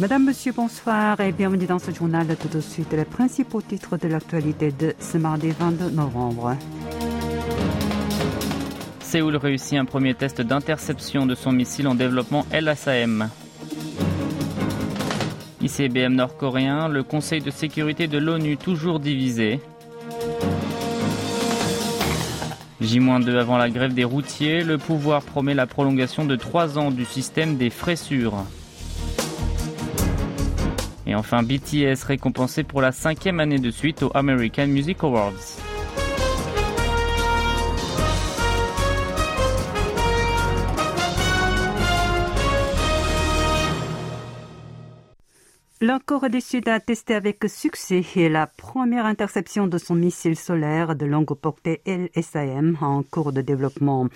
Madame, Monsieur, bonsoir et bienvenue dans ce journal. Tout de suite, les principaux titres de l'actualité de ce mardi 22 novembre. Séoul réussit un premier test d'interception de son missile en développement LSAM. ICBM nord-coréen, le Conseil de sécurité de l'ONU toujours divisé. J-2 avant la grève des routiers, le pouvoir promet la prolongation de trois ans du système des sûrs. Et enfin, BTS récompensé pour la cinquième année de suite aux American Music Awards. La Corée du Sud a testé avec succès la première interception de son missile solaire de longue portée LSAM en cours de développement.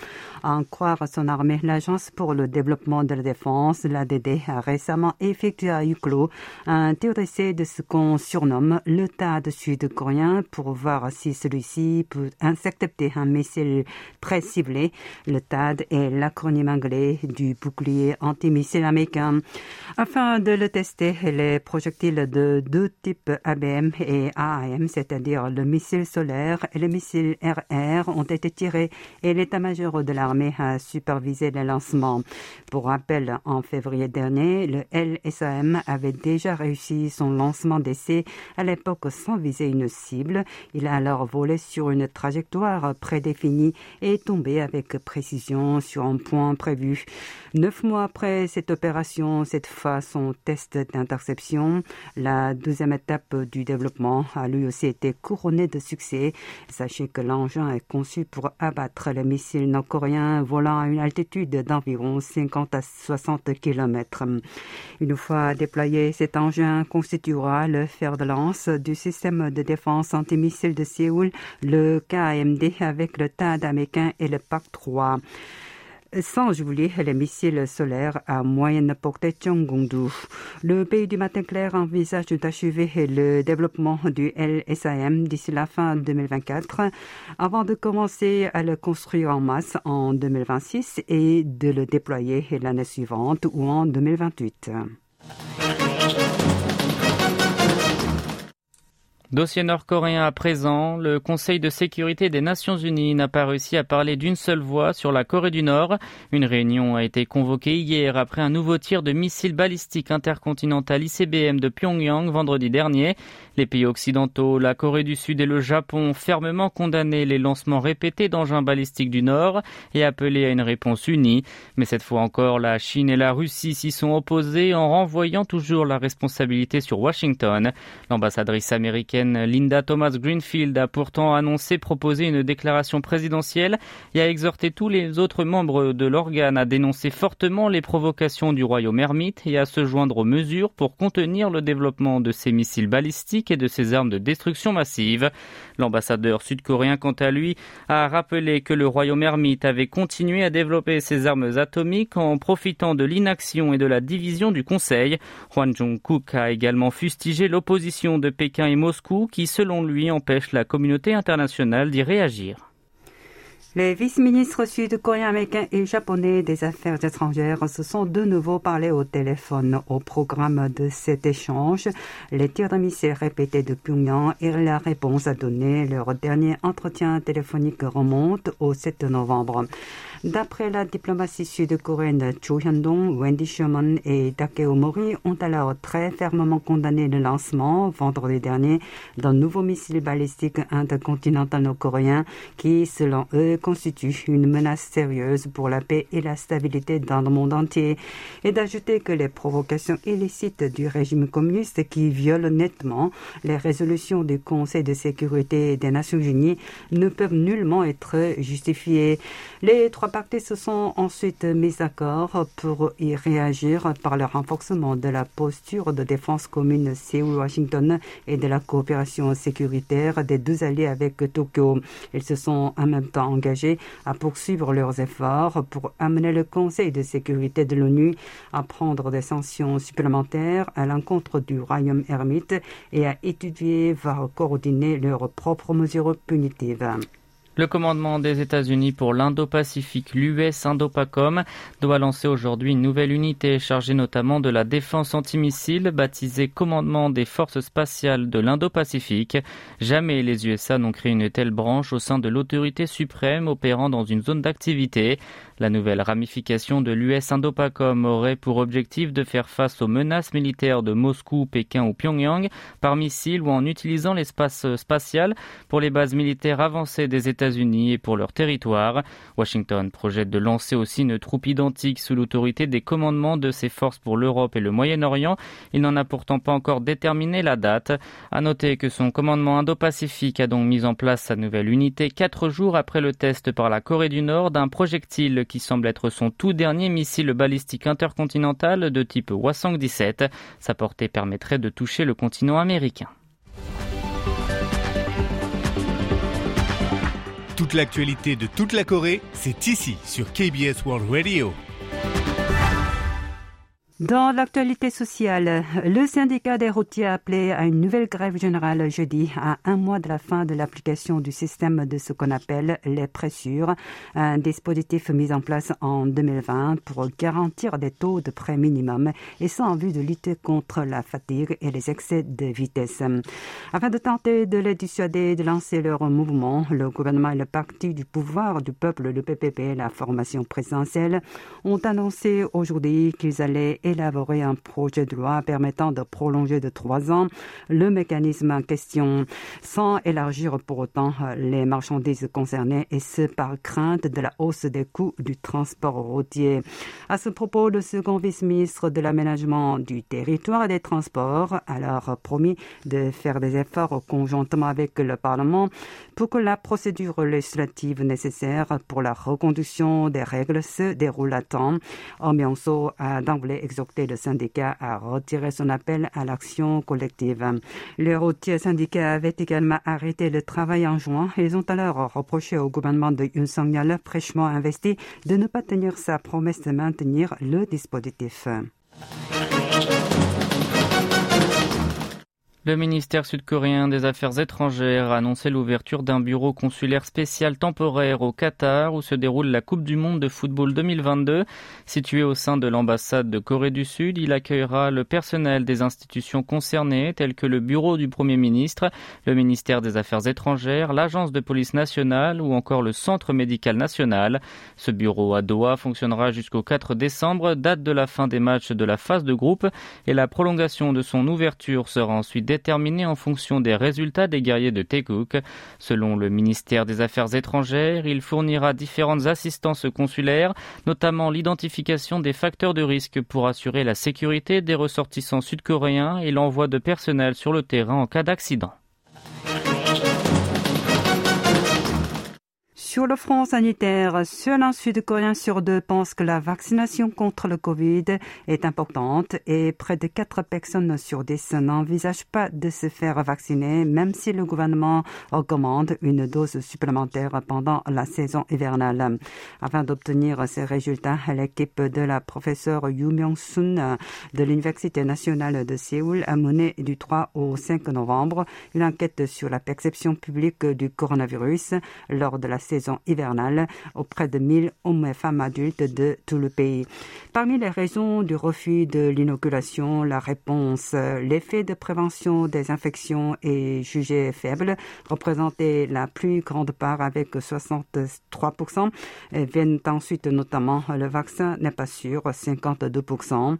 À en croire son armée, l'Agence pour le développement de la défense, l'ADD, a récemment effectué à clos un tir d'essai de ce qu'on surnomme le TAD sud-coréen pour voir si celui-ci peut intercepter un missile très ciblé. Le TAD est l'acronyme anglais du bouclier antimissile américain. Afin de le tester, les projectiles de deux types ABM et AAM, c'est-à-dire le missile solaire et le missile RR, ont été tirés et l'état-major de l'armée a supervisé les lancements. Pour rappel, en février dernier, le LSAM avait déjà réussi son lancement d'essai à l'époque sans viser une cible. Il a alors volé sur une trajectoire prédéfinie et tombé avec précision sur un point prévu. Neuf mois après cette opération, cette fois son test d'interception la deuxième étape du développement a lui aussi été couronnée de succès. Sachez que l'engin est conçu pour abattre les missiles nord-coréens volant à une altitude d'environ 50 à 60 km. Une fois déployé, cet engin constituera le fer de lance du système de défense antimissile de Séoul, le KMD avec le TAD américain et le PAC-3 sans oublier les missiles solaires à moyenne portée Chonggongdu. Le pays du matin clair envisage d'achever le développement du LSAM d'ici la fin 2024 avant de commencer à le construire en masse en 2026 et de le déployer l'année suivante ou en 2028. Dossier nord-coréen à présent, le Conseil de sécurité des Nations Unies n'a pas réussi à parler d'une seule voix sur la Corée du Nord. Une réunion a été convoquée hier après un nouveau tir de missile balistique intercontinental ICBM de Pyongyang vendredi dernier. Les pays occidentaux, la Corée du Sud et le Japon ont fermement condamné les lancements répétés d'engins balistiques du Nord et appelé à une réponse unie. Mais cette fois encore, la Chine et la Russie s'y sont opposées en renvoyant toujours la responsabilité sur Washington. L'ambassadrice américaine Linda Thomas Greenfield a pourtant annoncé proposer une déclaration présidentielle et a exhorté tous les autres membres de l'organe à dénoncer fortement les provocations du royaume ermite et à se joindre aux mesures pour contenir le développement de ces missiles balistiques et de ces armes de destruction massive. L'ambassadeur sud-coréen, quant à lui, a rappelé que le royaume ermite avait continué à développer ses armes atomiques en profitant de l'inaction et de la division du Conseil. Hwan Jong-kook a également fustigé l'opposition de Pékin et Moscou qui, selon lui, empêche la communauté internationale d'y réagir. Les vice-ministres sud-coréens, américains et japonais des affaires étrangères se sont de nouveau parlé au téléphone. Au programme de cet échange, les tirs de missiles répétés de Pyongyang et la réponse à donner. Leur dernier entretien téléphonique remonte au 7 novembre. D'après la diplomatie sud-coréenne, Cho Hyun-dong, Wendy Sherman et Takeo Mori ont alors très fermement condamné le lancement vendredi dernier d'un nouveau missile balistique intercontinental nord-coréen qui, selon eux, constitue une menace sérieuse pour la paix et la stabilité dans le monde entier et d'ajouter que les provocations illicites du régime communiste qui violent nettement les résolutions du Conseil de sécurité des Nations Unies ne peuvent nullement être justifiées. Les trois parties se sont ensuite mis d'accord pour y réagir par le renforcement de la posture de défense commune Séoul-Washington et de la coopération sécuritaire des deux alliés avec Tokyo. Ils se sont en même temps engagés à poursuivre leurs efforts pour amener le Conseil de sécurité de l'ONU à prendre des sanctions supplémentaires à l'encontre du royaume ermite et à étudier, voire coordonner leurs propres mesures punitives. Le commandement des États-Unis pour l'Indo-Pacifique, l'US Indopacom, doit lancer aujourd'hui une nouvelle unité chargée notamment de la défense antimissile, baptisée Commandement des Forces spatiales de l'Indo-Pacifique. Jamais les USA n'ont créé une telle branche au sein de l'autorité suprême opérant dans une zone d'activité. La nouvelle ramification de l'US Indopacom aurait pour objectif de faire face aux menaces militaires de Moscou, Pékin ou Pyongyang par missile ou en utilisant l'espace spatial pour les bases militaires avancées des États-Unis et pour leur territoire. Washington projette de lancer aussi une troupe identique sous l'autorité des commandements de ses forces pour l'Europe et le Moyen-Orient. Il n'en a pourtant pas encore déterminé la date. À noter que son commandement Indo-Pacifique a donc mis en place sa nouvelle unité quatre jours après le test par la Corée du Nord d'un projectile qui semble être son tout dernier missile balistique intercontinental de type Hwasong-17. Sa portée permettrait de toucher le continent américain. Toute l'actualité de toute la Corée, c'est ici sur KBS World Radio. Dans l'actualité sociale, le syndicat des routiers a appelé à une nouvelle grève générale jeudi, à un mois de la fin de l'application du système de ce qu'on appelle les pressures, un dispositif mis en place en 2020 pour garantir des taux de prêt minimum et ça en vue de lutter contre la fatigue et les excès de vitesse. Afin de tenter de les dissuader de lancer leur mouvement, le gouvernement et le parti du pouvoir du peuple, le PPP, la formation présidentielle, ont annoncé aujourd'hui qu'ils allaient élaborer un projet de loi permettant de prolonger de trois ans le mécanisme en question sans élargir pour autant les marchandises concernées et ce par crainte de la hausse des coûts du transport routier. À ce propos, le second vice-ministre de l'aménagement du territoire et des transports a alors promis de faire des efforts conjointement avec le Parlement pour que la procédure législative nécessaire pour la reconduction des règles se déroule à temps. Omianso a d'emblée exhorté le syndicat à retirer son appel à l'action collective. Les routiers syndicats avaient également arrêté le travail en juin. Ils ont alors reproché au gouvernement de Yun Song-yeol, fraîchement investi, de ne pas tenir sa promesse de maintenir le dispositif. Le ministère sud-coréen des Affaires étrangères a annoncé l'ouverture d'un bureau consulaire spécial temporaire au Qatar où se déroule la Coupe du monde de football 2022. Situé au sein de l'ambassade de Corée du Sud, il accueillera le personnel des institutions concernées telles que le bureau du Premier ministre, le ministère des Affaires étrangères, l'agence de police nationale ou encore le centre médical national. Ce bureau à Doha fonctionnera jusqu'au 4 décembre, date de la fin des matchs de la phase de groupe et la prolongation de son ouverture sera ensuite déterminé en fonction des résultats des guerriers de Tekouk. Selon le ministère des Affaires étrangères, il fournira différentes assistances consulaires, notamment l'identification des facteurs de risque pour assurer la sécurité des ressortissants sud-coréens et l'envoi de personnel sur le terrain en cas d'accident. Sur le front sanitaire, seul un Sud-Coréen sur deux pense que la vaccination contre le Covid est importante et près de 4 personnes sur 10 n'envisagent pas de se faire vacciner même si le gouvernement recommande une dose supplémentaire pendant la saison hivernale. Afin d'obtenir ces résultats, l'équipe de la professeure Yu Myung-sun de l'Université nationale de Séoul a mené du 3 au 5 novembre une enquête sur la perception publique du coronavirus lors de la saison hivernale auprès de 1000 hommes et femmes adultes de tout le pays. Parmi les raisons du refus de l'inoculation, la réponse, l'effet de prévention des infections est jugé faible, représentait la plus grande part avec 63%. Et viennent ensuite notamment le vaccin n'est pas sûr, 52%.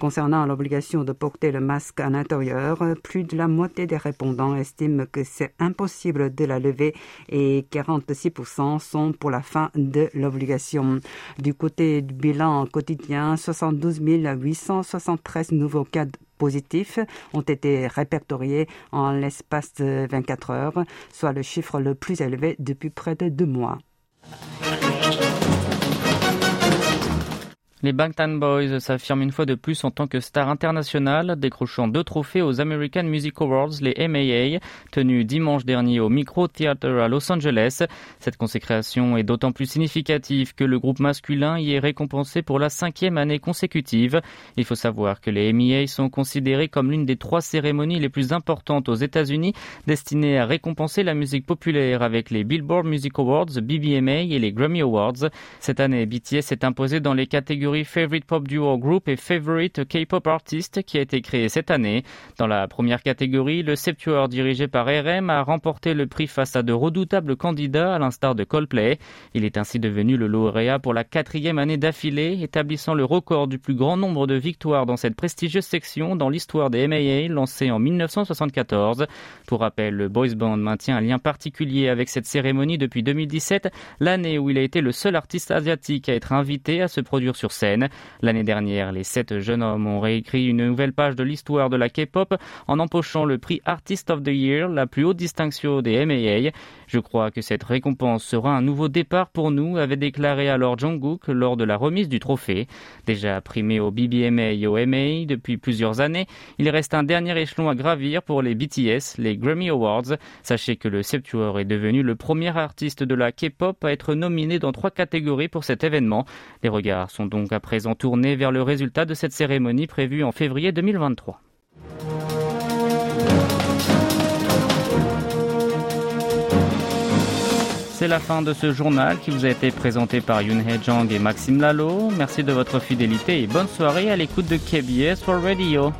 Concernant l'obligation de porter le masque à l'intérieur, plus de la moitié des répondants estiment que c'est impossible de la lever et 46% sont pour la fin de l'obligation. Du côté du bilan quotidien, 72 873 nouveaux cas positifs ont été répertoriés en l'espace de 24 heures, soit le chiffre le plus élevé depuis près de deux mois. Les Bangtan Boys s'affirment une fois de plus en tant que star internationale, décrochant deux trophées aux American Music Awards, les MAA, tenus dimanche dernier au Micro Theater à Los Angeles. Cette consécration est d'autant plus significative que le groupe masculin y est récompensé pour la cinquième année consécutive. Il faut savoir que les MAA sont considérés comme l'une des trois cérémonies les plus importantes aux États-Unis, destinées à récompenser la musique populaire avec les Billboard Music Awards, BBMA et les Grammy Awards. Cette année, BTS est imposé dans les catégories Favorite Pop Duo Group et Favorite K-Pop Artist qui a été créé cette année. Dans la première catégorie, le Septuor dirigé par RM a remporté le prix face à de redoutables candidats à l'instar de Coldplay. Il est ainsi devenu le lauréat pour la quatrième année d'affilée, établissant le record du plus grand nombre de victoires dans cette prestigieuse section dans l'histoire des MAA lancée en 1974. Pour rappel, le Boys Band maintient un lien particulier avec cette cérémonie depuis 2017, l'année où il a été le seul artiste asiatique à être invité à se produire sur L'année dernière, les sept jeunes hommes ont réécrit une nouvelle page de l'histoire de la K-pop en empochant le prix Artist of the Year, la plus haute distinction des MAA. Je crois que cette récompense sera un nouveau départ pour nous, avait déclaré alors Jungkook lors de la remise du trophée. Déjà primé au BBMA et au MA depuis plusieurs années, il reste un dernier échelon à gravir pour les BTS, les Grammy Awards. Sachez que le Septuor est devenu le premier artiste de la K-pop à être nominé dans trois catégories pour cet événement. Les regards sont donc à présent tournés vers le résultat de cette cérémonie prévue en février 2023. C'est la fin de ce journal qui vous a été présenté par Yoon Hee Jong et Maxime Lalo. Merci de votre fidélité et bonne soirée à l'écoute de KBS for Radio.